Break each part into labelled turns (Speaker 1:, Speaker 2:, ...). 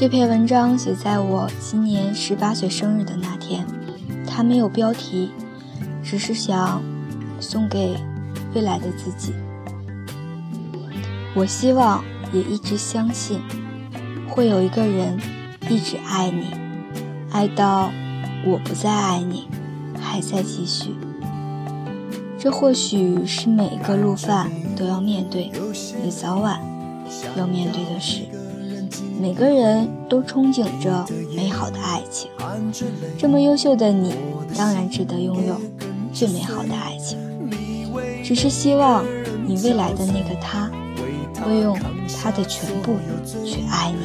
Speaker 1: 这篇文章写在我今年十八岁生日的那天，它没有标题，只是想送给未来的自己。我希望，也一直相信，会有一个人一直爱你，爱到我不再爱你，还在继续。这或许是每一个路贩都要面对，也早晚要面对的事。每个人都憧憬着美好的爱情，这么优秀的你，当然值得拥有最美好的爱情。只是希望你未来的那个他。会用他的全部去爱你，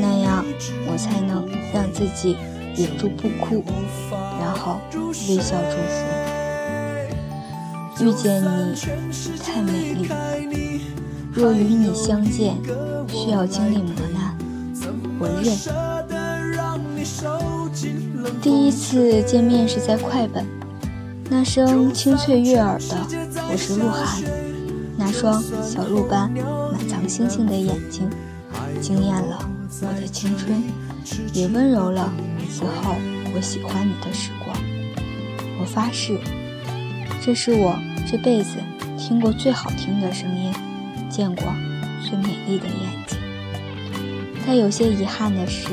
Speaker 1: 那样我才能让自己忍住不哭，然后微笑祝福。遇见你太美丽，若与你相见需要经历磨难，我认。第一次见面是在快本，那声清脆悦耳的“我是鹿晗”。那双小鹿般满藏星星的眼睛，惊艳了我的青春，也温柔了此后我喜欢你的时光。我发誓，这是我这辈子听过最好听的声音，见过最美丽的眼睛。但有些遗憾的是，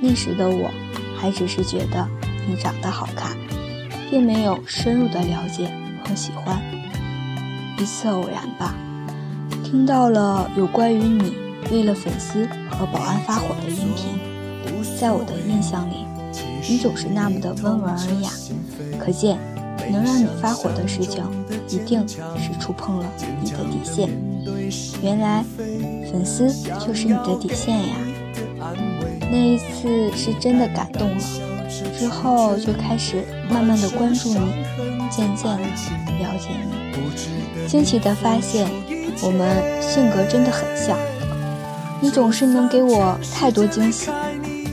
Speaker 1: 那时的我还只是觉得你长得好看，并没有深入的了解和喜欢。一次偶然吧，听到了有关于你为了粉丝和保安发火的音频。在我的印象里，你总是那么的温文尔雅，可见能让你发火的事情，一定是触碰了你的底线。原来粉丝就是你的底线呀！那一次是真的感动了，之后就开始慢慢的关注你，渐渐的了解你。惊奇的发现，我们性格真的很像。你总是能给我太多惊喜，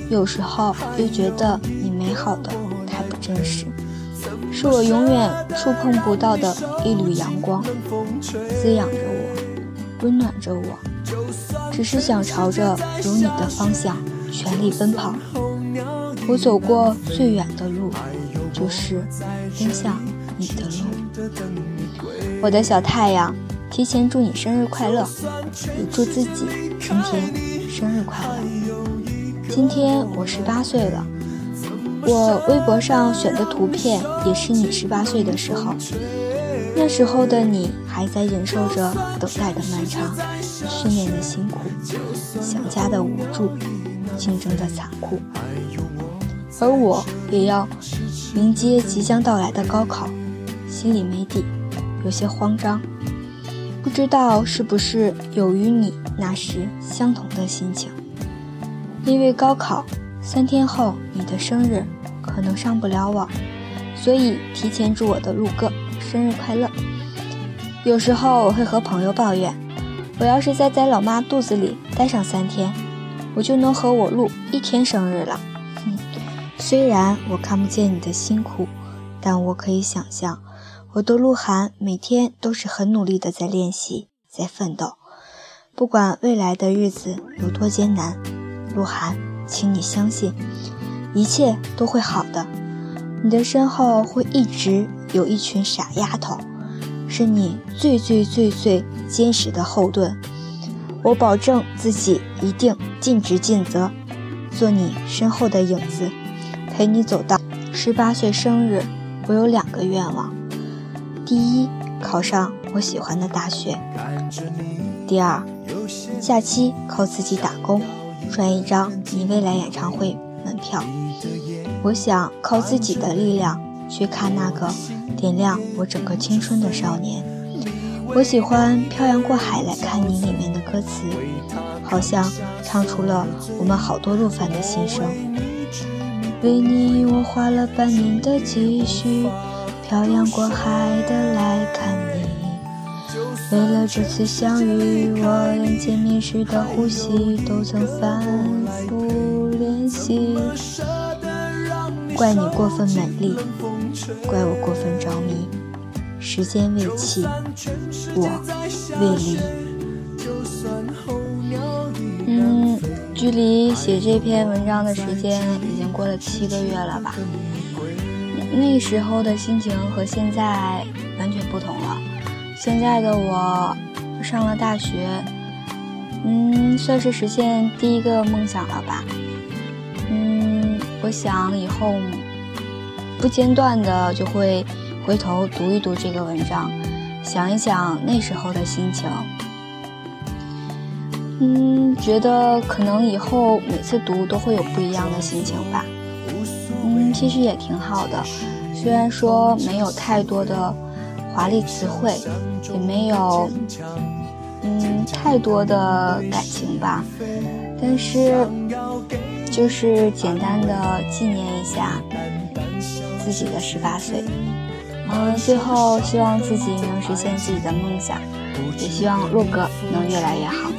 Speaker 1: 有时候又觉得你美好的太不真实，是我永远触碰不到的一缕阳光，滋养着我，温暖着我。只是想朝着有你的方向全力奔跑。我走过最远的路，就是奔向你的路。我的小太阳，提前祝你生日快乐，也祝自己今天生日快乐。今天我十八岁了，我微博上选的图片也是你十八岁的时候。那时候的你还在忍受着等待的漫长、训练的辛苦、想家的无助、竞争的残酷，而我也要迎接即将到来的高考，心里没底。有些慌张，不知道是不是有与你那时相同的心情。因为高考三天后你的生日可能上不了网，所以提前祝我的陆哥生日快乐。有时候我会和朋友抱怨，我要是再在老妈肚子里待上三天，我就能和我陆一天生日了。虽然我看不见你的辛苦，但我可以想象。我的鹿晗每天都是很努力的在练习，在奋斗。不管未来的日子有多艰难，鹿晗，请你相信，一切都会好的。你的身后会一直有一群傻丫头，是你最最最最坚实的后盾。我保证自己一定尽职尽责，做你身后的影子，陪你走到十八岁生日。我有两个愿望。第一，考上我喜欢的大学；第二，假期靠自己打工赚一张你未来演唱会门票。我想靠自己的力量去看那个点亮我整个青春的少年。我喜欢《漂洋过海来看你》里面的歌词，好像唱出了我们好多路凡的心声。为你，我花了半年的积蓄。漂洋过海的来看你，为了这次相遇，我连见面时的呼吸都曾反复练习。怪你过分美丽，怪我过分着迷。时间未弃，我未离。嗯，距离写这篇文章的时间已经过了七个月了吧？那时候的心情和现在完全不同了。现在的我上了大学，嗯，算是实现第一个梦想了吧。嗯，我想以后不间断的就会回头读一读这个文章，想一想那时候的心情。嗯，觉得可能以后每次读都会有不一样的心情吧。嗯，其实也挺好的，虽然说没有太多的华丽词汇，也没有嗯太多的感情吧，但是就是简单的纪念一下自己的十八岁。嗯，最后希望自己能实现自己的梦想，也希望洛哥能越来越好。